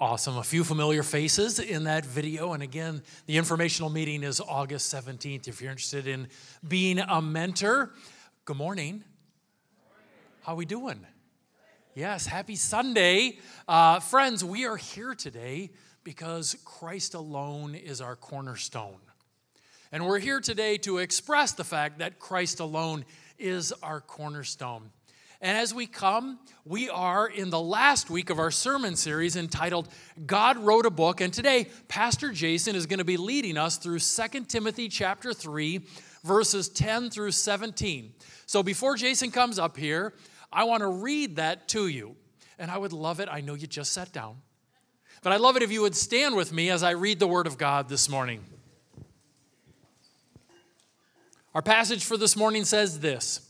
Awesome. A few familiar faces in that video. And again, the informational meeting is August 17th. If you're interested in being a mentor, good morning. How we doing? Yes, happy Sunday. Uh, friends, we are here today because Christ alone is our cornerstone. And we're here today to express the fact that Christ alone is our cornerstone. And as we come, we are in the last week of our sermon series entitled God Wrote a Book. And today, Pastor Jason is going to be leading us through 2 Timothy chapter 3, verses 10 through 17. So before Jason comes up here, I want to read that to you. And I would love it. I know you just sat down. But I'd love it if you would stand with me as I read the Word of God this morning. Our passage for this morning says this.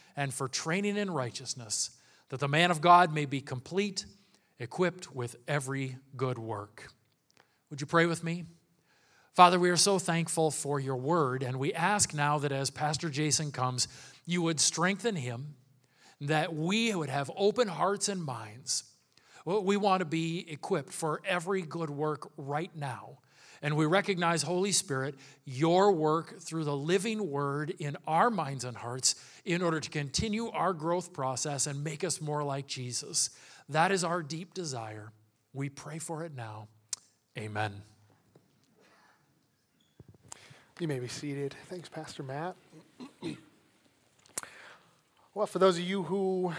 and for training in righteousness, that the man of God may be complete, equipped with every good work. Would you pray with me? Father, we are so thankful for your word, and we ask now that as Pastor Jason comes, you would strengthen him, that we would have open hearts and minds. We want to be equipped for every good work right now and we recognize, Holy Spirit, your work through the living word in our minds and hearts in order to continue our growth process and make us more like Jesus. That is our deep desire. We pray for it now. Amen. You may be seated. Thanks, Pastor Matt. well, for those of you who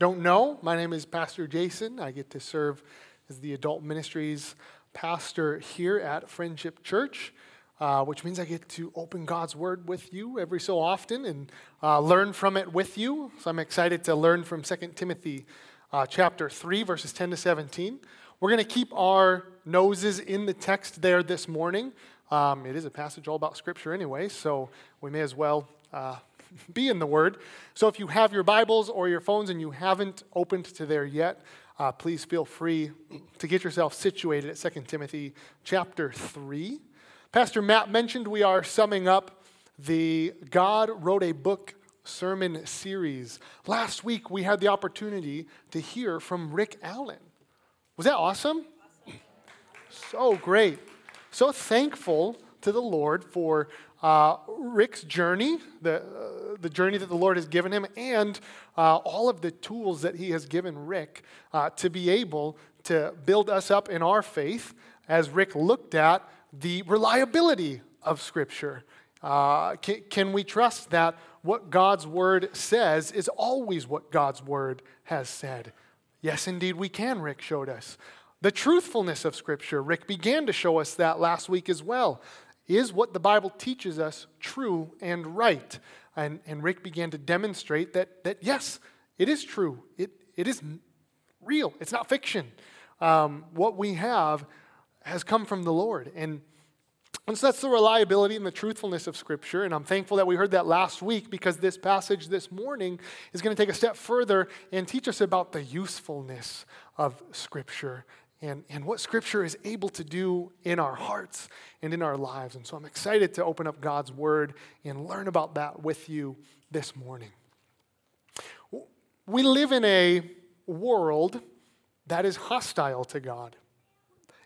don't know, my name is Pastor Jason. I get to serve as the adult ministries pastor here at Friendship Church, uh, which means I get to open God's Word with you every so often and uh, learn from it with you. So I'm excited to learn from 2 Timothy uh, chapter 3, verses 10 to 17. We're going to keep our noses in the text there this morning. Um, it is a passage all about Scripture anyway, so we may as well uh, be in the Word. So if you have your Bibles or your phones and you haven't opened to there yet, uh, please feel free to get yourself situated at 2 Timothy chapter 3. Pastor Matt mentioned we are summing up the God Wrote a Book sermon series. Last week we had the opportunity to hear from Rick Allen. Was that awesome? awesome. So great. So thankful to the Lord for uh, Rick's journey, the, uh, the journey that the Lord has given him, and uh, all of the tools that he has given Rick uh, to be able to build us up in our faith as Rick looked at the reliability of Scripture. Uh, can, can we trust that what God's Word says is always what God's Word has said? Yes, indeed, we can, Rick showed us. The truthfulness of Scripture, Rick began to show us that last week as well. Is what the Bible teaches us true and right? And, and Rick began to demonstrate that, that yes, it is true. It, it is real. It's not fiction. Um, what we have has come from the Lord. And, and so that's the reliability and the truthfulness of Scripture. And I'm thankful that we heard that last week because this passage this morning is going to take a step further and teach us about the usefulness of Scripture and, and what Scripture is able to do in our hearts and in our lives. And so I'm excited to open up God's Word and learn about that with you this morning. We live in a world that is hostile to God,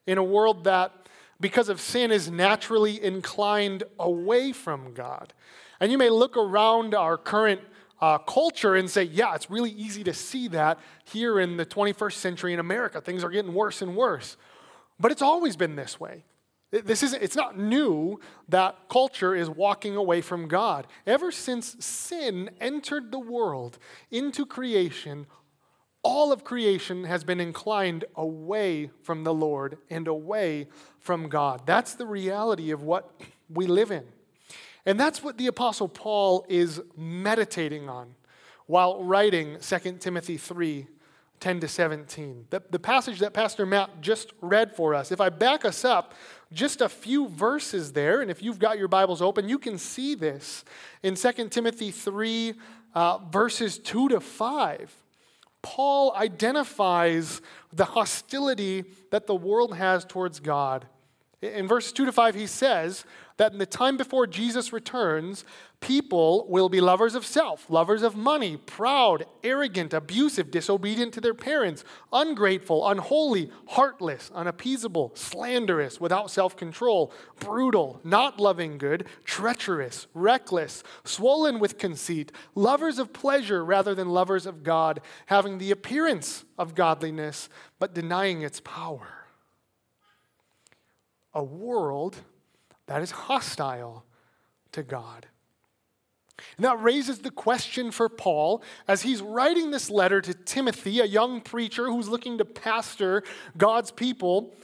in a world that, because of sin, is naturally inclined away from God. And you may look around our current uh, culture and say, yeah, it's really easy to see that here in the 21st century in America. Things are getting worse and worse. But it's always been this way. This isn't, it's not new that culture is walking away from God. Ever since sin entered the world into creation, all of creation has been inclined away from the Lord and away from God. That's the reality of what we live in. And that's what the Apostle Paul is meditating on while writing 2 Timothy 3 10 to 17. The, the passage that Pastor Matt just read for us, if I back us up just a few verses there, and if you've got your Bibles open, you can see this in 2 Timothy 3, uh, verses 2 to 5. Paul identifies the hostility that the world has towards God. In verses 2 to 5, he says, that in the time before Jesus returns, people will be lovers of self, lovers of money, proud, arrogant, abusive, disobedient to their parents, ungrateful, unholy, heartless, unappeasable, slanderous, without self control, brutal, not loving good, treacherous, reckless, swollen with conceit, lovers of pleasure rather than lovers of God, having the appearance of godliness but denying its power. A world that is hostile to God. And that raises the question for Paul as he's writing this letter to Timothy, a young preacher who's looking to pastor God's people.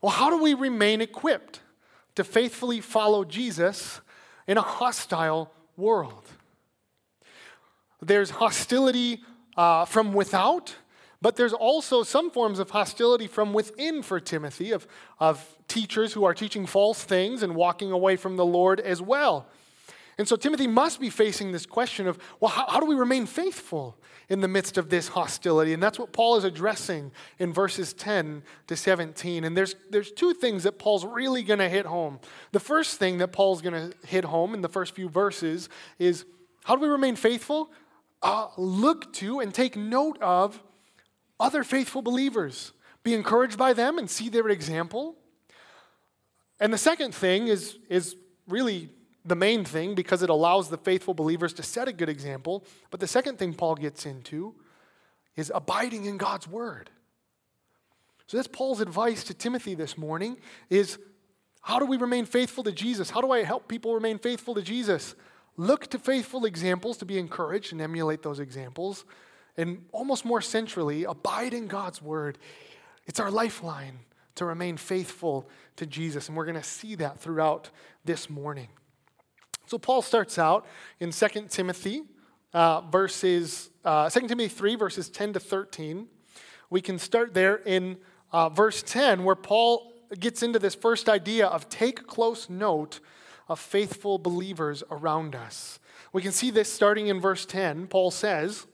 Well, how do we remain equipped to faithfully follow Jesus in a hostile world? There's hostility uh, from without, but there's also some forms of hostility from within for Timothy, of, of teachers who are teaching false things and walking away from the Lord as well. And so Timothy must be facing this question of, well, how, how, do we remain faithful in the midst of this hostility? And that's what Paul is addressing in verses 10 to 17. And there's, there's two things that Paul's really going to hit home. The first thing that Paul's going to hit home in the first few verses is how do we remain faithful? Uh, look to and take note of other faithful believers. Be encouraged by them and see their example. And the second thing is, is really the main thing because it allows the faithful believers to set a good example. But the second thing Paul gets into is abiding in God's word. So that's Paul's advice to Timothy this morning is how do we remain faithful to Jesus? How do I help people remain faithful to Jesus? Look to faithful examples to be encouraged and emulate those examples. And almost more centrally, abide in God's word. It's our lifeline to remain faithful to Jesus. And we're going to see that throughout this morning. So Paul starts out in 2 Timothy, uh, verses, uh, 2 Timothy 3, verses 10 to 13. We can start there in uh, verse 10, where Paul gets into this first idea of take close note of faithful believers around us. We can see this starting in verse 10. Paul says,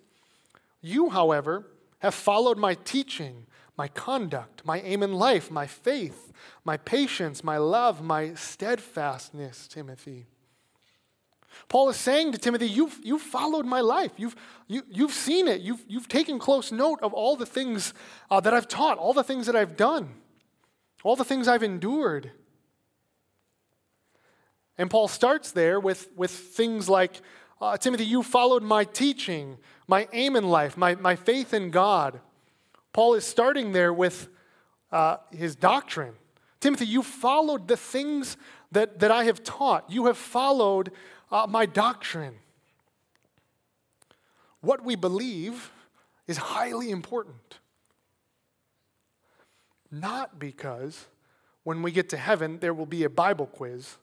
you, however, have followed my teaching, my conduct, my aim in life, my faith, my patience, my love, my steadfastness, Timothy. Paul is saying to Timothy, You've, you've followed my life. You've, you, have you have seen it. You've, you've taken close note of all the things uh, that I've taught, all the things that I've done, all the things I've endured. And Paul starts there with, with things like uh, Timothy, you followed my teaching, my aim in life, my, my faith in God. Paul is starting there with uh, his doctrine. Timothy, you followed the things that, that I have taught. You have followed uh, my doctrine. What we believe is highly important. Not because when we get to heaven, there will be a Bible quiz.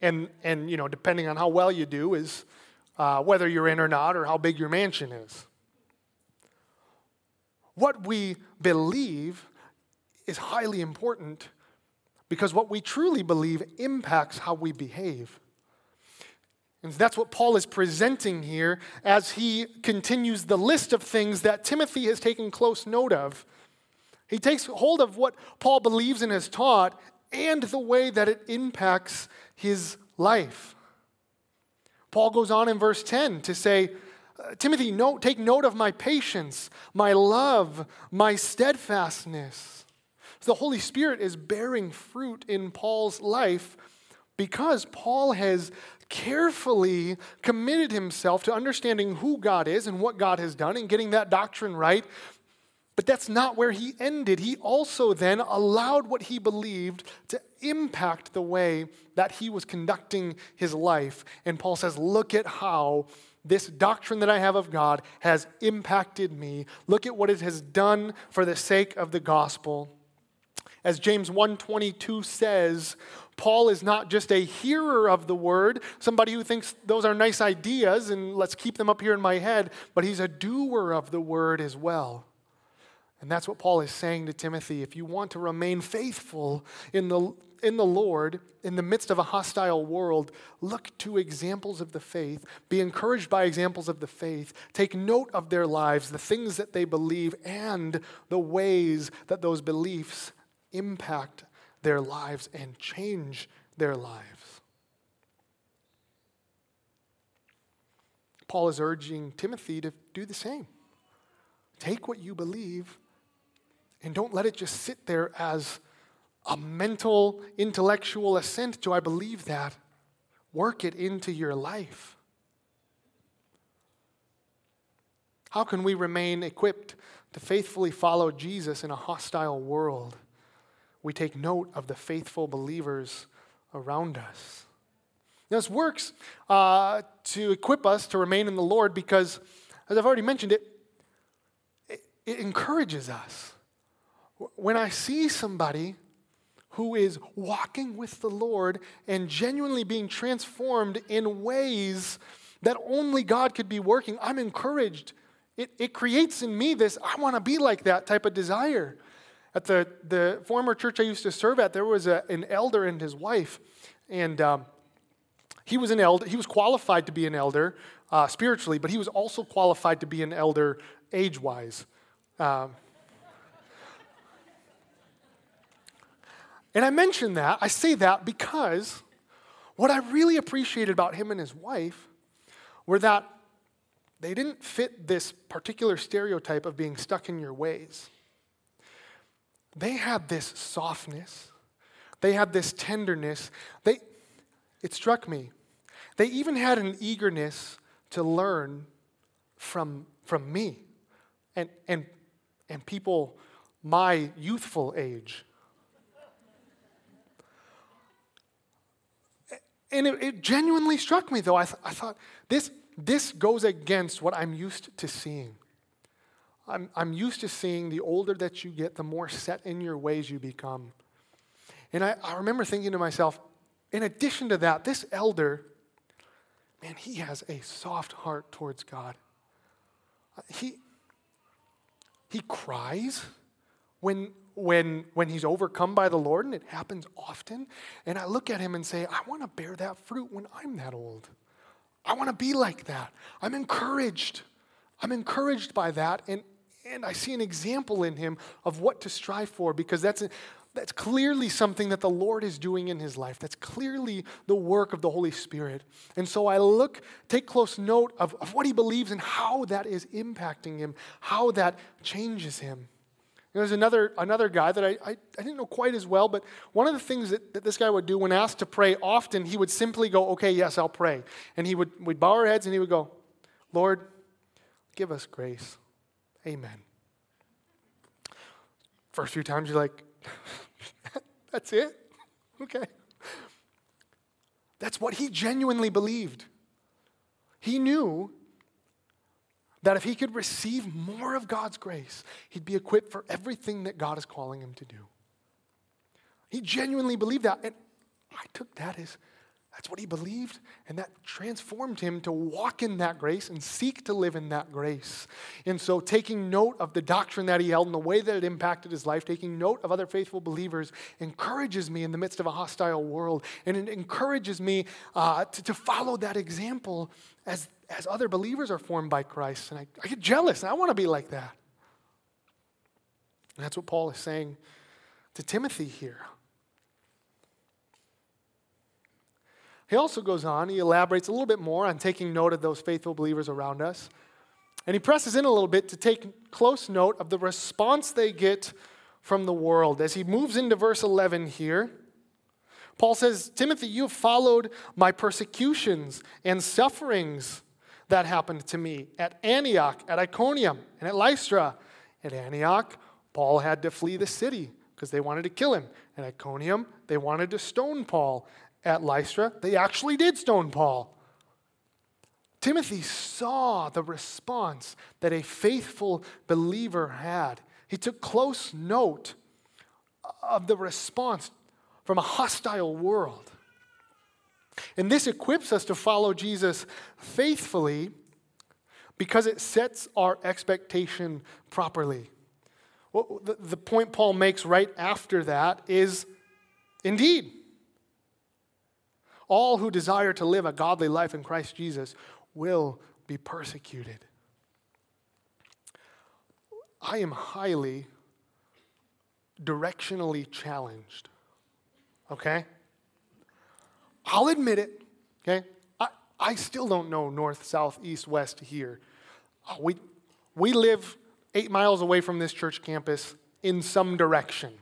And, and you know, depending on how well you do, is uh, whether you're in or not, or how big your mansion is. What we believe is highly important because what we truly believe impacts how we behave. And that's what Paul is presenting here as he continues the list of things that Timothy has taken close note of. He takes hold of what Paul believes and has taught and the way that it impacts his life. Paul goes on in verse 10 to say, uh, Timothy, note, take note of my patience, my love, my steadfastness. So the Holy Spirit is bearing fruit in Paul's life because Paul has carefully committed himself to understanding who God is and what God has done and getting that doctrine right. But that's not where he ended. He also then allowed what he believed to impact the way that he was conducting his life. And Paul says, Look at how this doctrine that I have of God has impacted me. Look at what it has done for the sake of the gospel. As James 1:22 says, Paul is not just a hearer of the word, somebody who thinks those are nice ideas and let's keep them up here in my head, but he's a doer of the word as well. And that's what Paul is saying to Timothy. If you want to remain faithful in the, in the Lord, in the midst of a hostile world, look to examples of the faith. Be encouraged by examples of the faith. Take note of their lives, the things that they believe, and the ways that those beliefs impact their lives and change their lives. Paul is urging Timothy to do the same. Take what you believe and don't let it just sit there as a mental, intellectual assent to I believe that. Work it into your life. How can we remain equipped to faithfully follow Jesus in a hostile world? We take note of the faithful believers around us. This works uh, to equip us to remain in the Lord because, as I've already mentioned, it, it, it encourages us. When I see somebody who is walking with the Lord and genuinely being transformed in ways that only God could be working, I'm encouraged. It, it creates in me this, I want to be like that type of desire. At the, the former church I used to serve at, there was a, an elder and his wife. And um, he was an elder, he was qualified to be an elder uh, spiritually, but he was also qualified to be an elder age wise. Um, And I mention that, I say that because what I really appreciated about him and his wife were that they didn't fit this particular stereotype of being stuck in your ways. They had this softness, they had this tenderness. They, it struck me. They even had an eagerness to learn from, from me and, and, and people my youthful age. And it, it genuinely struck me, though. I, th- I thought, this, this goes against what I'm used to seeing. I'm, I'm used to seeing the older that you get, the more set in your ways you become. And I, I remember thinking to myself, in addition to that, this elder, man, he has a soft heart towards God. He, he cries when, when, when he's overcome by the Lord, and it happens often. And I look at him and say, I want to bear that fruit when I'm that old. I want to be like that. I'm encouraged. I'm encouraged by that. And, and I see an example in him of what to strive for because that's, a, that's clearly something that the Lord is doing in his life. That's clearly the work of the Holy Spirit. And so I look, take close note of, of what he believes and how that is impacting him, how that changes him. There's another, another guy that I, I, I, didn't know quite as well, but one of the things that, that this guy would do when asked to pray often, he would simply go, Okay, yes, I'll pray. And he would we'd bow our heads and he would go, Lord, give us grace. Amen. First few times you're like, That's it? Okay. That's what he genuinely believed. He knew that if he could receive more of God's grace, he'd be equipped for everything that God is calling him to do. He genuinely believed that. And I took that as that's what he believed, and that transformed him to walk in that grace and seek to live in that grace. And so, taking note of the doctrine that he held and the way that it impacted his life, taking note of other faithful believers, encourages me in the midst of a hostile world. And it encourages me uh, to, to follow that example as, as other believers are formed by Christ. And I, I get jealous, and I want to be like that. And that's what Paul is saying to Timothy here. He also goes on, he elaborates a little bit more on taking note of those faithful believers around us. And he presses in a little bit to take close note of the response they get from the world. As he moves into verse 11 here, Paul says, Timothy, you have followed my persecutions and sufferings that happened to me at Antioch, at Iconium, and at Lystra, At Antioch, Paul had to flee the city because they wanted to kill him. At Iconium, they wanted to stone Paul. At Lystra, they actually did stone Paul. Timothy saw the response that a faithful believer had. He took close note of the response from a hostile world. And this equips us to follow Jesus faithfully because it sets our expectation properly. Well, the, the point Paul makes right after that is indeed, all who desire to live a godly life in Christ Jesus will be persecuted. I am highly directionally challenged. Okay? I'll admit it. Okay? I, I still don't know north, south, east, west here. Uh, we, we live eight miles away from this church campus in some direction.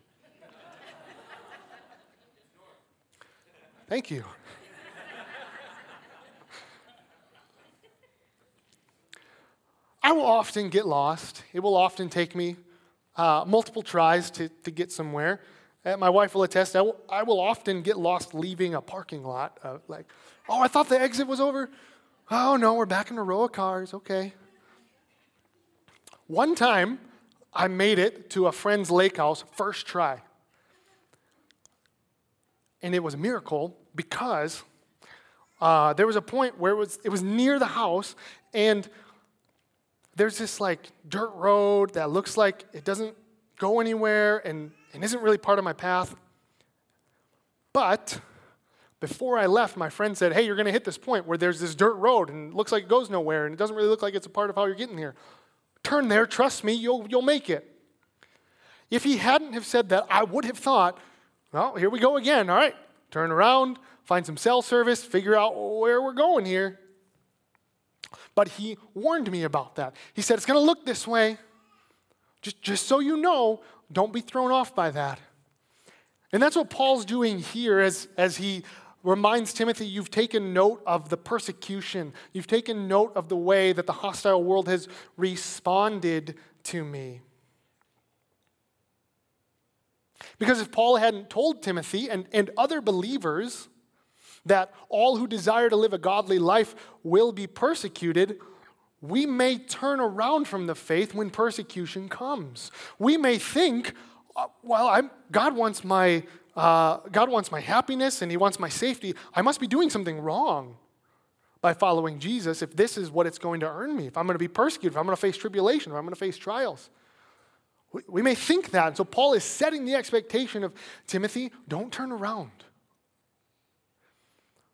Thank you. I will often get lost. It will often take me uh, multiple tries to, to get somewhere. Uh, my wife will attest, I will, I will often get lost leaving a parking lot. Uh, like, oh, I thought the exit was over. Oh, no, we're back in a row of cars. Okay. One time, I made it to a friend's lake house first try. And it was a miracle because uh, there was a point where it was, it was near the house, and there's this like dirt road that looks like it doesn't go anywhere and, and isn't really part of my path. But before I left, my friend said, Hey, you're going to hit this point where there's this dirt road and it looks like it goes nowhere and it doesn't really look like it's a part of how you're getting here. Turn there, trust me, you'll, you'll make it. If he hadn't have said that, I would have thought, well, here we go again. All right, turn around, find some cell service, figure out where we're going here. But he warned me about that. He said, It's going to look this way. Just, just so you know, don't be thrown off by that. And that's what Paul's doing here as, as he reminds Timothy you've taken note of the persecution, you've taken note of the way that the hostile world has responded to me. Because if Paul hadn't told Timothy and, and other believers that all who desire to live a godly life will be persecuted, we may turn around from the faith when persecution comes. We may think, uh, well, I'm, God wants my uh, God wants my happiness and He wants my safety. I must be doing something wrong by following Jesus if this is what it's going to earn me. If I'm going to be persecuted, if I'm going to face tribulation, if I'm going to face trials. We, we may think that. And so Paul is setting the expectation of Timothy, don't turn around.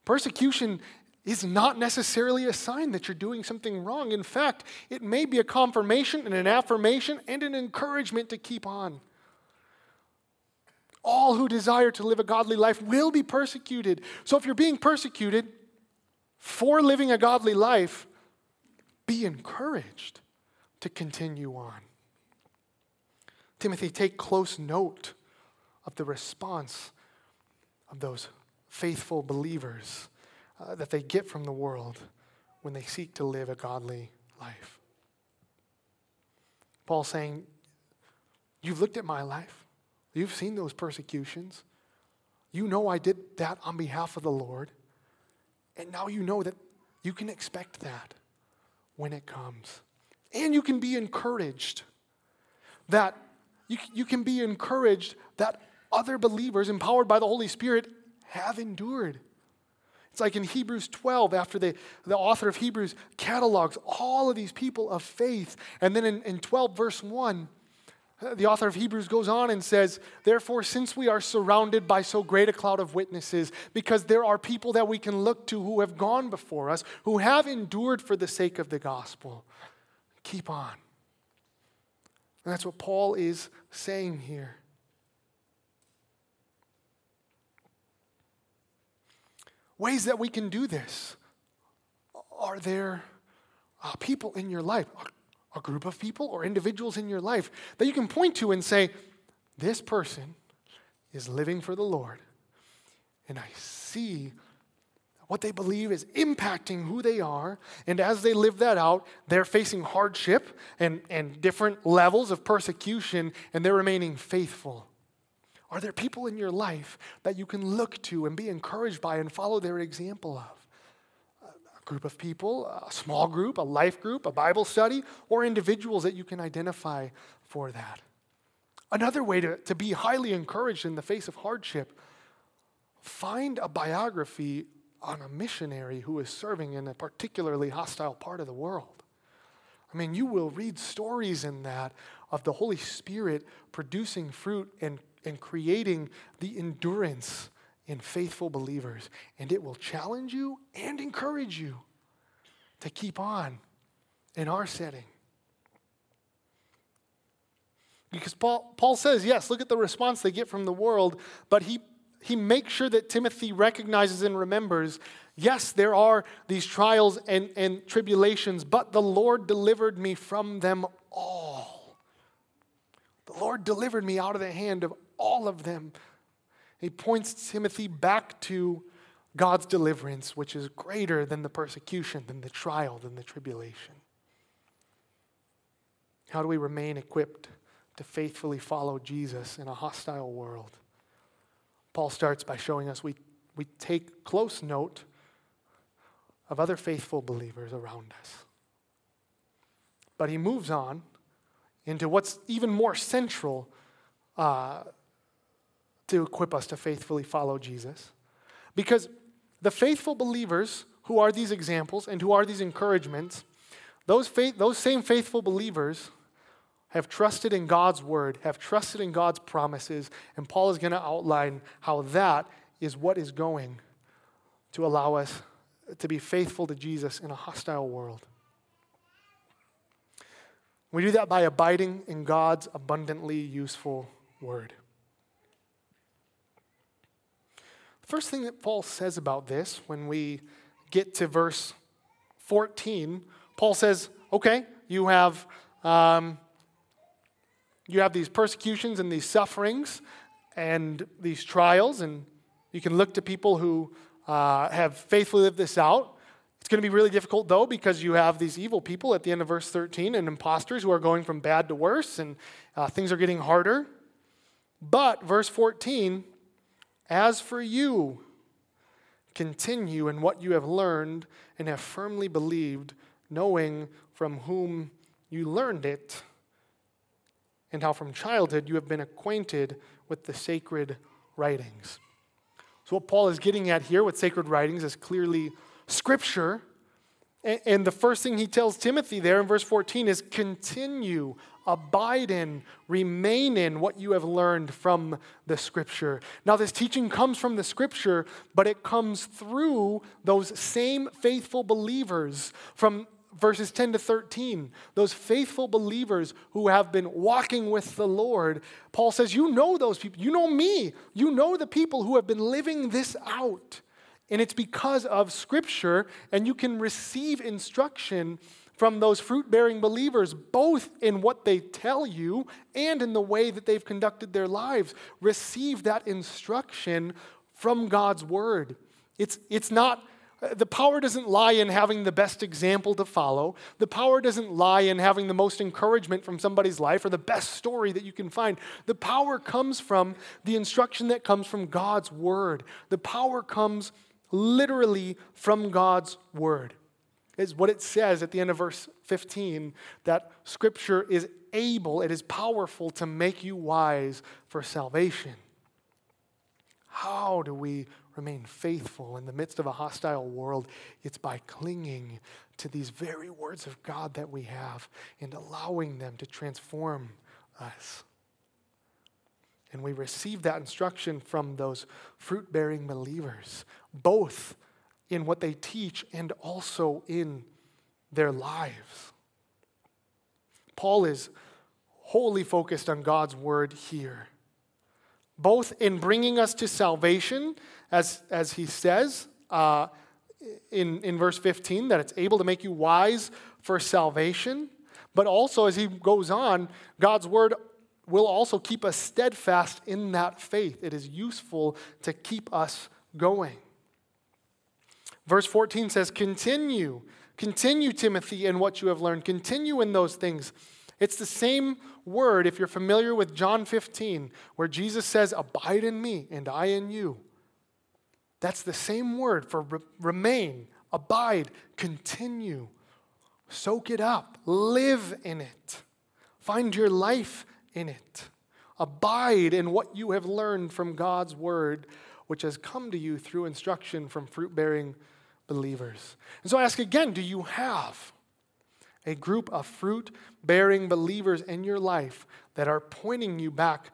Persecution is not necessarily a sign that you're doing something wrong. In fact, it may be a confirmation and an affirmation and an encouragement to keep on. All who desire to live a godly life will be persecuted. So if you're being persecuted for living a godly life, be encouraged to continue on. Timothy, take close note of the response of those faithful believers uh, that they get from the world when they seek to live a godly life. Paul saying, You've looked at my life, you've seen those persecutions. You know I did that on behalf of the Lord. And now you know that you can expect that when it comes. And you can be encouraged that you, you can be encouraged that other believers empowered by the Holy Spirit have endured. It's like in Hebrews 12, after the, the author of Hebrews catalogs all of these people of faith. And then in, in 12, verse 1, uh, the author of Hebrews goes on and says, Therefore, since we are surrounded by so great a cloud of witnesses, because there are people that we can look to who have gone before us, who have endured for the sake of the gospel, keep on. And that's what Paul is saying here. Ways that we can do this. Are there uh, people in your life, a, a group of people or individuals in your life that you can point to and say, this person is living for the Lord, and I see what they believe is impacting who they are. And as they live that out, they're facing hardship and, and different levels of persecution, and they're remaining faithful. Are there people in your life that you can look to and be encouraged by and follow their example of? A group of people, a small group, a life group, a Bible study, or individuals that you can identify for that. Another way to, to be highly encouraged in the face of hardship find a biography on a missionary who is serving in a particularly hostile part of the world. I mean, you will read stories in that of the Holy Spirit producing fruit and, and creating the endurance in faithful believers. And it will challenge you and encourage you to keep on in our setting. Because Paul, Paul says, yes, look at the response they get from the world, but he he makes sure that Timothy recognizes and remembers yes, there are these trials and, and tribulations, but the Lord delivered me from them all. The Lord delivered me out of the hand of all of them. He points Timothy back to God's deliverance, which is greater than the persecution, than the trial, than the tribulation. How do we remain equipped to faithfully follow Jesus in a hostile world? Paul starts by showing us we, we take close note of other faithful believers around us. But he moves on into what's even more central uh, to equip us to faithfully follow Jesus. Because the faithful believers who are these examples and who are these encouragements, those, faith, those same faithful believers have trusted in God's word, have trusted in God's promises, and Paul is going to outline how that is what is going to allow us to be faithful to Jesus in a hostile world. We do that by abiding in God's abundantly useful word. The first thing that Paul says about this when we get to verse 14, Paul says, okay, you have um, you have these persecutions and these sufferings and these trials, and you can look to people who uh, have faithfully lived this out. It's going to be really difficult, though, because you have these evil people at the end of verse 13 and imposters who are going from bad to worse, and uh, things are getting harder. But, verse 14, as for you, continue in what you have learned and have firmly believed, knowing from whom you learned it and how from childhood you have been acquainted with the sacred writings. So, what Paul is getting at here with sacred writings is clearly scripture. And the first thing he tells Timothy there in verse 14 is continue, abide in, remain in what you have learned from the scripture. Now, this teaching comes from the scripture, but it comes through those same faithful believers from verses 10 to 13, those faithful believers who have been walking with the Lord, Paul says, You know those people. You know me. You know the people who have been living this out. And it's because of Scripture, and you can receive instruction from those fruit bearing believers, both in what they tell you and in the way that they've conducted their lives. Receive that instruction from God's Word. It's, it's not the power doesn't lie in having the best example to follow. The power doesn't lie in having the most encouragement from somebody's life or the best story that you can find. The power comes from the instruction that comes from God's word. The power comes literally from God's word. Is what it says at the end of verse 15 that scripture is able, it is powerful to make you wise for salvation. How do we remain faithful in the midst of a hostile world, it's by clinging to these very words of God that we have and allowing them to transform us. And we receive that instruction from those fruit bearing believers, both in what they teach and also in their lives. Paul is wholly focused on God's word here both in bringing us to salvation, as, as he says uh, in, in verse 15, that it's able to make you wise for salvation, but also as he goes on, God's word will also keep us steadfast in that faith. It is useful to keep us going. Verse 14 says, Continue, continue, Timothy, in what you have learned. Continue in those things. It's the same word if you're familiar with John 15, where Jesus says, Abide in me and I in you. That's the same word for re- remain, abide, continue. Soak it up, live in it, find your life in it. Abide in what you have learned from God's word, which has come to you through instruction from fruit bearing believers. And so I ask again do you have a group of fruit bearing believers in your life that are pointing you back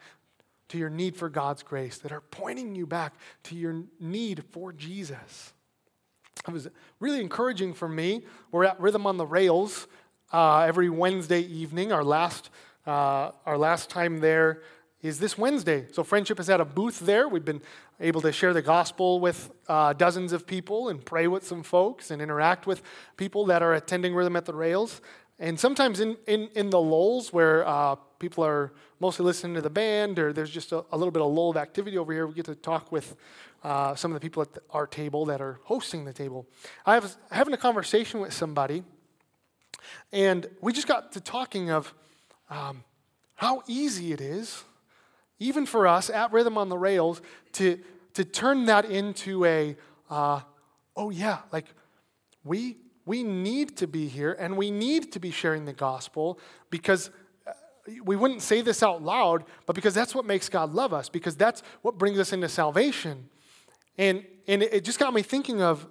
to your need for God's grace, that are pointing you back to your need for Jesus? It was really encouraging for me. We're at Rhythm on the Rails uh, every Wednesday evening. Our last, uh, our last time there is this Wednesday. So, Friendship has had a booth there. We've been able to share the gospel with uh, dozens of people and pray with some folks and interact with people that are attending Rhythm at the Rails. And sometimes in, in, in the lulls where uh, people are mostly listening to the band or there's just a, a, little bit of lull of activity over here, we get to talk with uh, some of the people at the, our table that are hosting the table. I was having a conversation with somebody, and we just got to talking of um, how easy it is even for us at Rhythm on the Rails, to, to turn that into a, uh, oh yeah, like we, we need to be here and we need to be sharing the gospel because uh, we wouldn't say this out loud, but because that's what makes God love us, because that's what brings us into salvation. And, and it just got me thinking of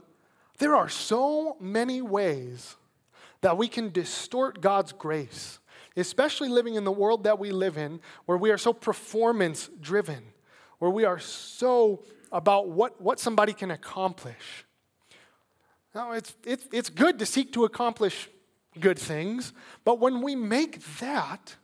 there are so many ways that we can distort God's grace especially living in the world that we live in, where we are so performance driven, where we are so about what, what somebody can accomplish. Now, it's, it's, it's good to seek to accomplish good things, but when we make that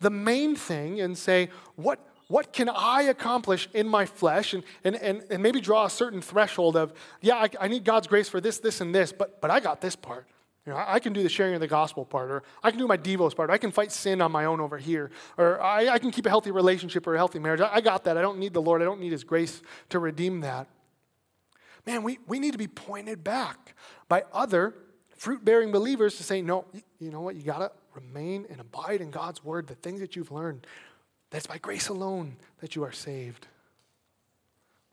the main thing and say, what, what can I accomplish in my flesh? And, and, and, and maybe draw a certain threshold of, yeah, I, I need God's grace for this, this, and this, but, but I got this part. You know, I can do the sharing of the gospel part, or I can do my devos part. I can fight sin on my own over here, or I, I can keep a healthy relationship or a healthy marriage. I, I, got that. I don't need the Lord. I don't need His grace to redeem that. Man, we, we need to be pointed back by other fruit bearing believers to say, no, you know what? You got to remain and abide in God's word, the things that you've learned. That's by grace alone that you are saved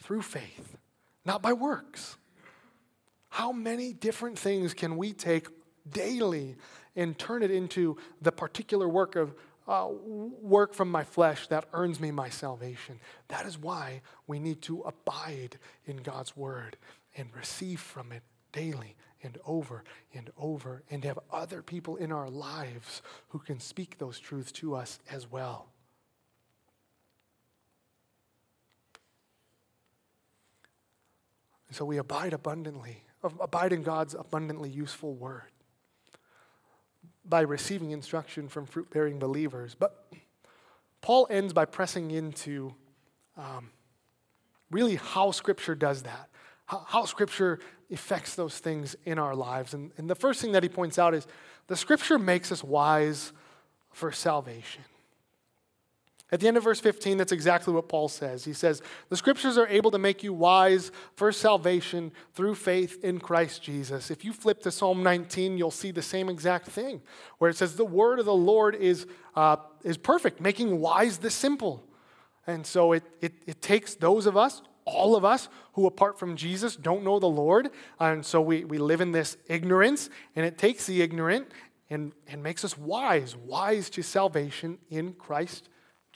through faith, not by works. How many different things can we take daily and turn it into the particular work of uh, work from my flesh that earns me my salvation. That is why we need to abide in God's word and receive from it daily and over and over and have other people in our lives who can speak those truths to us as well. And so we abide abundantly, abide in God's abundantly useful word by receiving instruction from fruit bearing believers. But Paul ends by pressing into um, really how Scripture does that, how, how, Scripture affects those things in our lives. And, and the first thing that he points out is the Scripture makes us wise for salvation. At the end of verse 15, that's exactly what Paul says. He says, The scriptures are able to make you wise for salvation through faith in Christ Jesus. If you flip to Psalm 19, you'll see the same exact thing, where it says, The word of the Lord is, uh, is perfect, making wise the simple. And so it, it, it takes those of us, all of us, who apart from Jesus don't know the Lord. And so we, we live in this ignorance, and it takes the ignorant and, and makes us wise, wise to salvation in Christ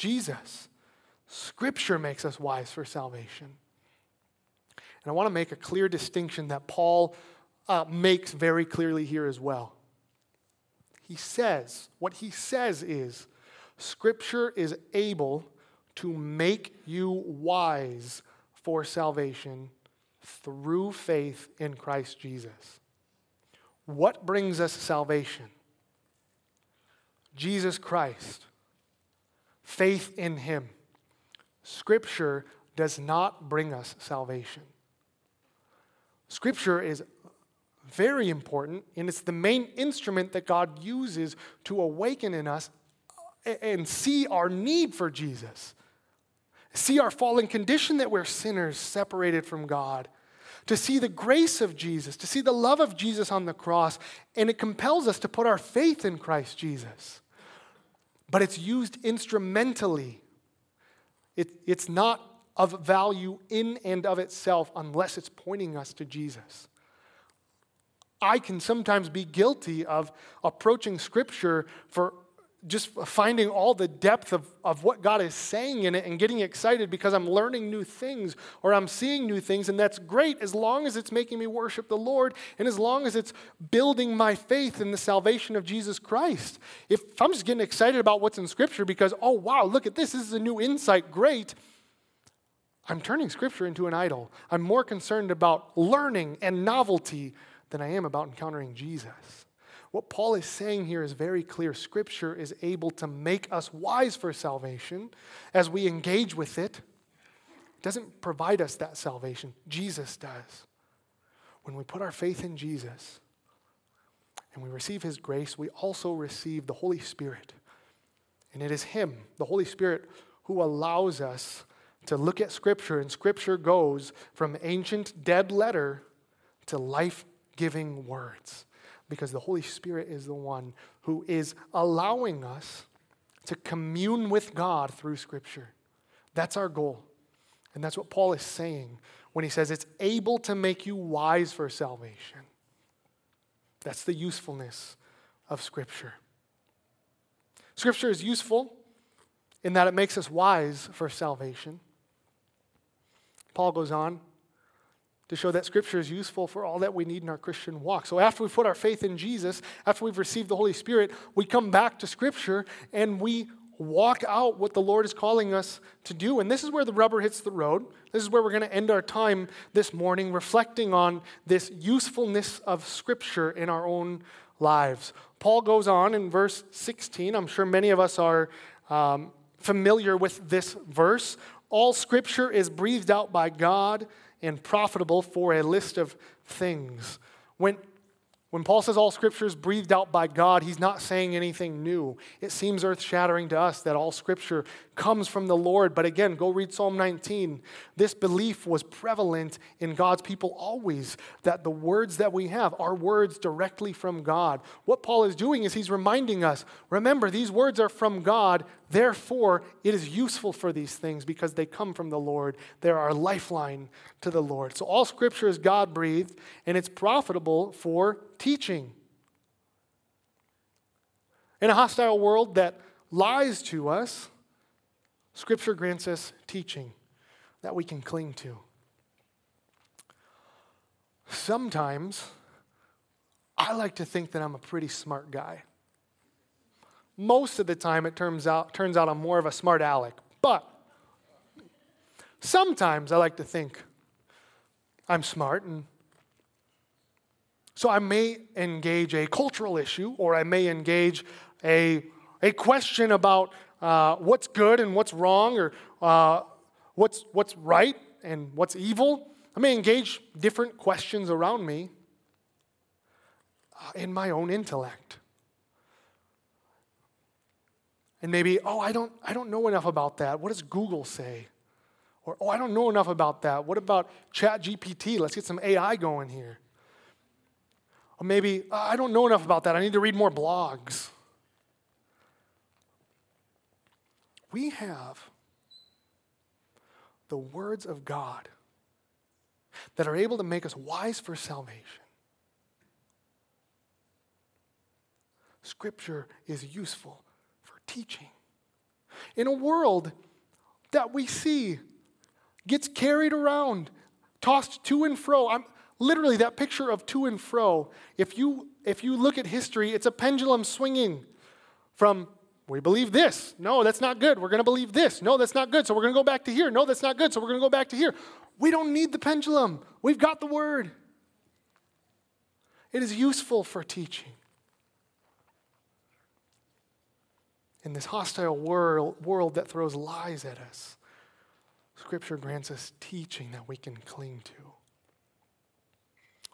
Jesus. Scripture makes us wise for salvation. And I want to make a clear distinction that Paul uh, makes very clearly here as well. He says, what he says is, Scripture is able to make you wise for salvation through faith in Christ Jesus. What brings us salvation? Jesus Christ faith in Him. Scripture does not bring us salvation. Scripture is very important, and it's the main instrument that God uses to awaken in us and see our need for Jesus, see our fallen condition that we're sinners separated from God, to see the grace of Jesus, to see the love of Jesus on the cross, and it compels us to put our faith in Christ Jesus. But it's used instrumentally, it, it's not of value in and of itself unless it's pointing us to Jesus. I can sometimes be guilty of approaching Scripture for just finding all the depth of, of what God is saying in it and getting excited because I'm learning new things or I'm seeing new things, and that's great as long as it's making me worship the Lord and as long as it's building my faith in the salvation of Jesus Christ. If I'm just getting excited about what's in Scripture because, oh, wow, look at this, this is a new insight, great. I'm turning Scripture into an idol. I'm more concerned about learning and novelty than I am about encountering Jesus. What Paul is saying here is very clear. Scripture is able to make us wise for salvation as we engage with it. It doesn't provide us that salvation, Jesus does. When we put our faith in Jesus and we receive his grace, we also receive the Holy Spirit. And it is him, the Holy Spirit, who allows us to look at Scripture, and Scripture goes from ancient dead letter to life giving words because the Holy Spirit is the one who is allowing us to commune with God through Scripture. That's our goal. And that's what Paul is saying when he says it's able to make you wise for salvation. That's the usefulness of Scripture. Scripture is useful in that it makes us wise for salvation. Paul goes on to show that Scripture is useful for all that we need in our Christian walk. So, after we've put our faith in Jesus, after we've received the Holy Spirit, we come back to Scripture and we walk out what the Lord is calling us to do. And this is where the rubber hits the road. This is where we're going to end our time this morning, reflecting on this usefulness of Scripture in our own lives. Paul goes on in verse 16. I'm sure many of us are um, familiar with this verse. All Scripture is breathed out by God and profitable for a list of things. When, when Paul says all scripture is breathed out by God, he's not saying anything new. It seems earth shattering to us that all scripture comes from the Lord. But again, go read Psalm 19. This belief was prevalent in God's people always that the words that we have are words directly from God. What Paul is doing is he's reminding us remember, these words are from God. Therefore, it is useful for these things because they come from the Lord. They're our lifeline to the Lord. So all scripture is God breathed and it's profitable for teaching. In a hostile world that lies to us, Scripture grants us teaching that we can cling to. Sometimes I like to think that I'm a pretty smart guy. Most of the time, it turns out, turns out I'm more of a smart aleck. But sometimes I like to think I'm smart and so I may engage a cultural issue or I may engage a, a question about uh, what's good and what's wrong or uh, what's, what's right and what's evil. I may engage different questions around me uh, in my own intellect. And maybe, oh, I don't, I don't know enough about that. What does Google say? Or, oh, I don't know enough about that. What about ChatGPT? Let's get some AI going here. Or maybe, uh, I don't know enough about that. I need to read more blogs. We have the words of God that are able to make us wise for salvation. Scripture is useful for teaching. In a world that we see gets carried around, tossed to and fro. I'm, Literally, that picture of to and fro, if you, if you look at history, it's a pendulum swinging from we believe this. No, that's not good. We're going to believe this. No, that's not good. So we're going to go back to here. No, that's not good. So we're going to go back to here. We don't need the pendulum. We've got the word. It is useful for teaching. In this hostile world, world that throws lies at us, Scripture grants us teaching that we can cling to.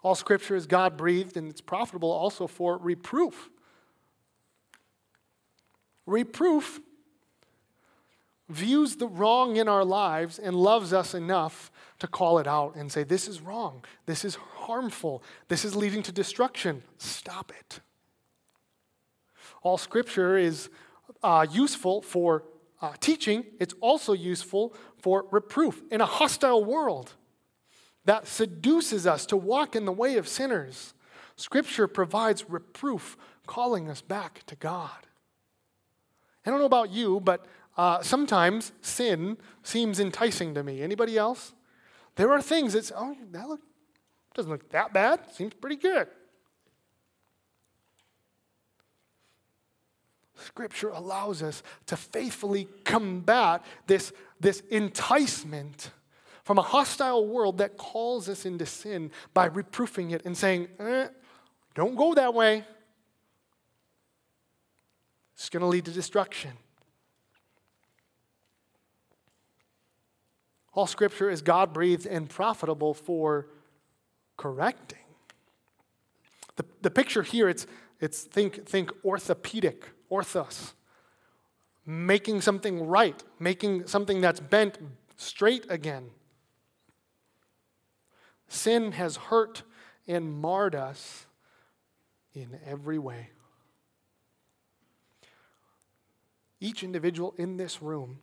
All scripture is God breathed and it's profitable also for reproof. Reproof views the wrong in our lives and loves us enough to call it out and say, This is wrong. This is harmful. This is leading to destruction. Stop it. All scripture is uh, useful for uh, teaching, it's also useful for reproof in a hostile world that seduces us to walk in the way of sinners. Scripture provides reproof, calling us back to God. I don't know about you, but uh, sometimes sin seems enticing to me. Anybody else? There are things that oh that look doesn't look that bad. Seems pretty good. Scripture allows us to faithfully combat this, this enticement from a hostile world that calls us into sin by reproofing it and saying, eh, don't go that way. It's going to lead to destruction. All scripture is God breathed and profitable for correcting. The, the picture here, it's, it's think, think orthopedic, orthos, making something right, making something that's bent straight again. Sin has hurt and marred us in every way. Each individual in this room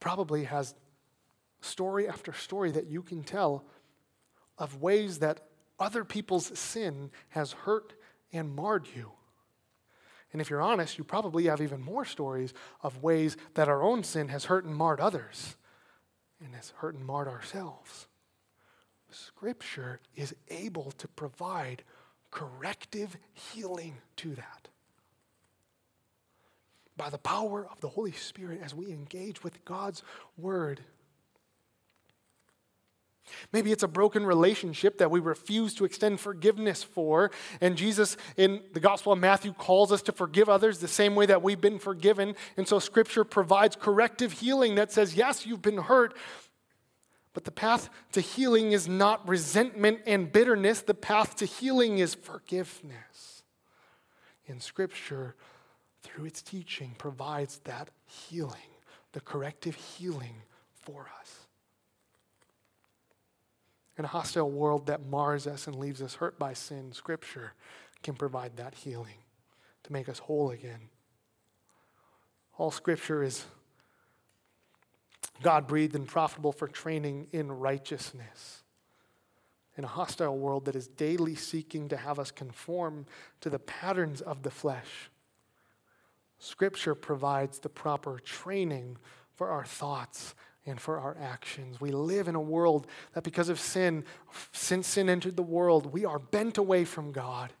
probably has story after story that you can tell of ways that other people's sin has hurt and marred you. And if you're honest, you probably have even more stories of ways that our own sin has hurt and marred others and has hurt and marred ourselves. Scripture is able to provide corrective healing to that. By the power of the Holy Spirit, as we engage with God's Word, Maybe it's a broken relationship that we refuse to extend forgiveness for. And Jesus in the Gospel of Matthew calls us to forgive others the same way that we've been forgiven. And so Scripture provides corrective healing that says, yes, you've been hurt, but the path to healing is not resentment and bitterness. The path to healing is forgiveness. In Scripture, through its teaching, provides that healing, the corrective healing for us in a hostile world that mars us and leaves us hurt by sin, Scripture can provide that healing to make us whole again. All Scripture is God breathed and profitable for training in righteousness. In a hostile world that is daily seeking to have us conform to the patterns of the flesh, Scripture provides the proper training for our thoughts and for our actions. We live in a world that because of sin, since sin entered the world, we are bent away from God.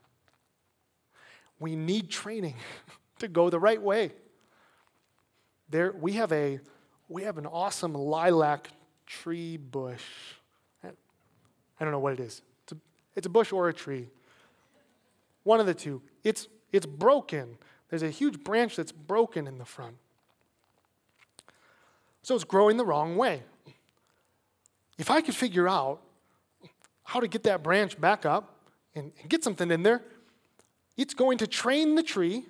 We need training to go the right way. There, we have a we have an awesome lilac tree bush. I don't know what it is. It's a, it's a bush or a tree. One of the two. It's it's broken. There's a huge branch that's broken in the front. So it's growing the wrong way. If I could figure out how to get that branch back up and, and get something in there, it's going to train the tree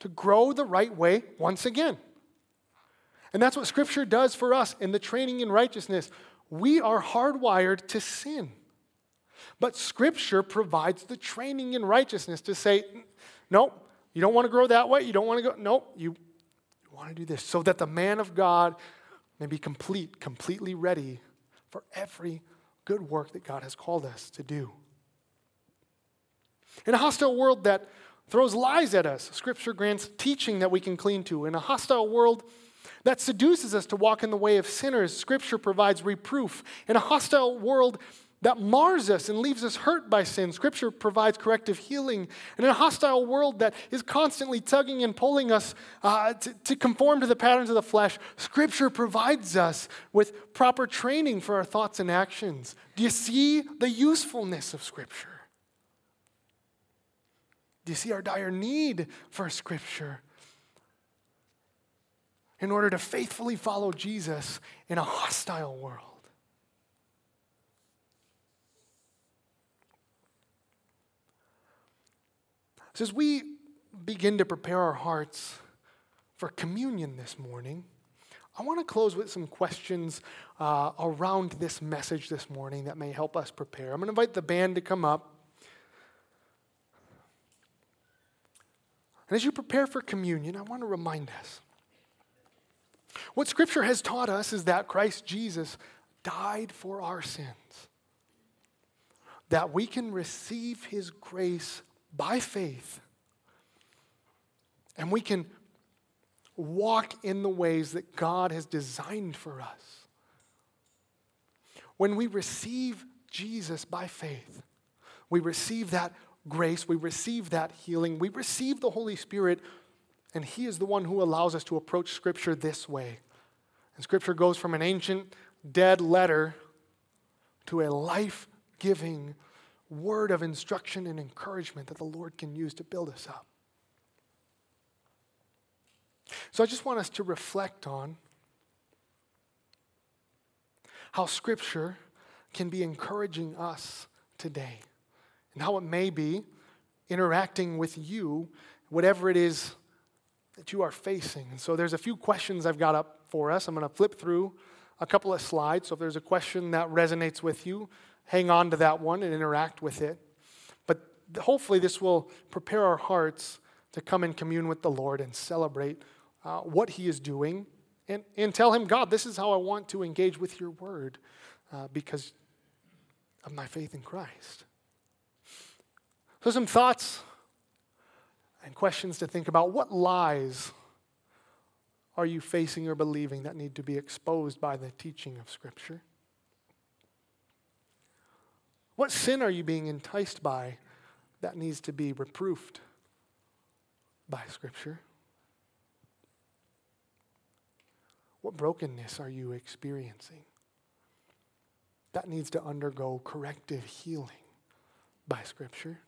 to grow the right way once again. And that's what Scripture does for us in the training in righteousness. We are hardwired to sin. But Scripture provides the training in righteousness to say, no, you don't want to grow that way. You don't want to go, no, you, you want to do this. So that the man of God may be complete, completely ready for every good work that God has called us to do. In a hostile world that throws lies at us, Scripture grants teaching that we can cling to. In a hostile world that seduces us to walk in the way of sinners, Scripture provides reproof. In a hostile world that mars us and leaves us hurt by sin. Scripture provides corrective healing. And in a hostile world that is constantly tugging and pulling us uh, to, to conform to the patterns of the flesh, Scripture provides us with proper training for our thoughts and actions. Do you see the usefulness of Scripture? Do you see our dire need for Scripture? In order to faithfully follow Jesus in a hostile world. So, as we begin to prepare our hearts for communion this morning, I want to close with some questions uh, around this message this morning that may help us prepare. I'm going to invite the band to come up. And as you prepare for communion, I want to remind us what Scripture has taught us is that Christ Jesus died for our sins, that we can receive His grace by faith, and we can walk in the ways that God has designed for us. When we receive Jesus by faith, we receive that grace, we receive that healing, we receive the Holy Spirit, and He is the one who allows us to approach Scripture this way. And Scripture goes from an ancient, dead letter to a life giving word of instruction and encouragement that the Lord can use to build us up. So I just want us to reflect on how Scripture can be encouraging us today and how it may be interacting with you, whatever it is that you are facing. And so there's a few questions I've got up for us. I'm going to flip through a couple of slides. So if there's a question that resonates with you, hang on to that one and interact with it. But hopefully, this will prepare our hearts to come and commune with the Lord and celebrate uh, what He is doing and, and tell Him, God, this is how I want to engage with your word uh, because of my faith in Christ. So, some thoughts and questions to think about. What lies are you facing or believing that need to be exposed by the teaching of Scripture? What sin are you being enticed by that needs to be reproofed by Scripture? What brokenness are you experiencing that needs to undergo corrective healing by Scripture?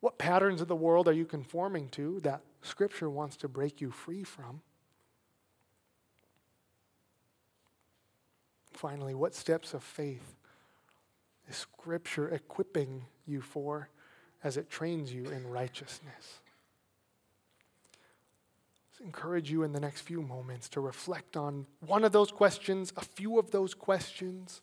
What patterns of the world are you conforming to that Scripture wants to break you free from? Finally, what steps of faith is Scripture equipping you for as it trains you in righteousness? Let's encourage you in the next few moments to reflect on one of those questions, a few of those questions.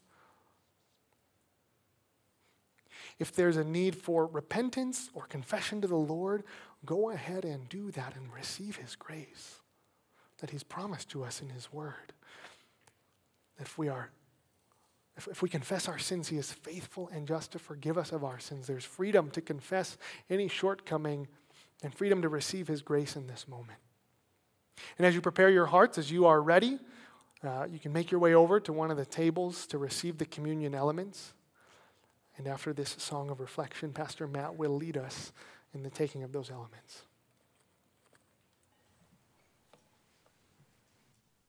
If there's a need for repentance or confession to the Lord, go ahead and do that and receive His grace that He's promised to us in His Word. If we are if, if we confess our sins, He is faithful and just to forgive us of our sins. There's freedom to confess any shortcoming and freedom to receive His grace in this moment. And as you prepare your hearts, as you are ready, uh, you can make your way over to one of the tables to receive the communion elements. And after this song of reflection, Pastor Matt will lead us in the taking of those elements.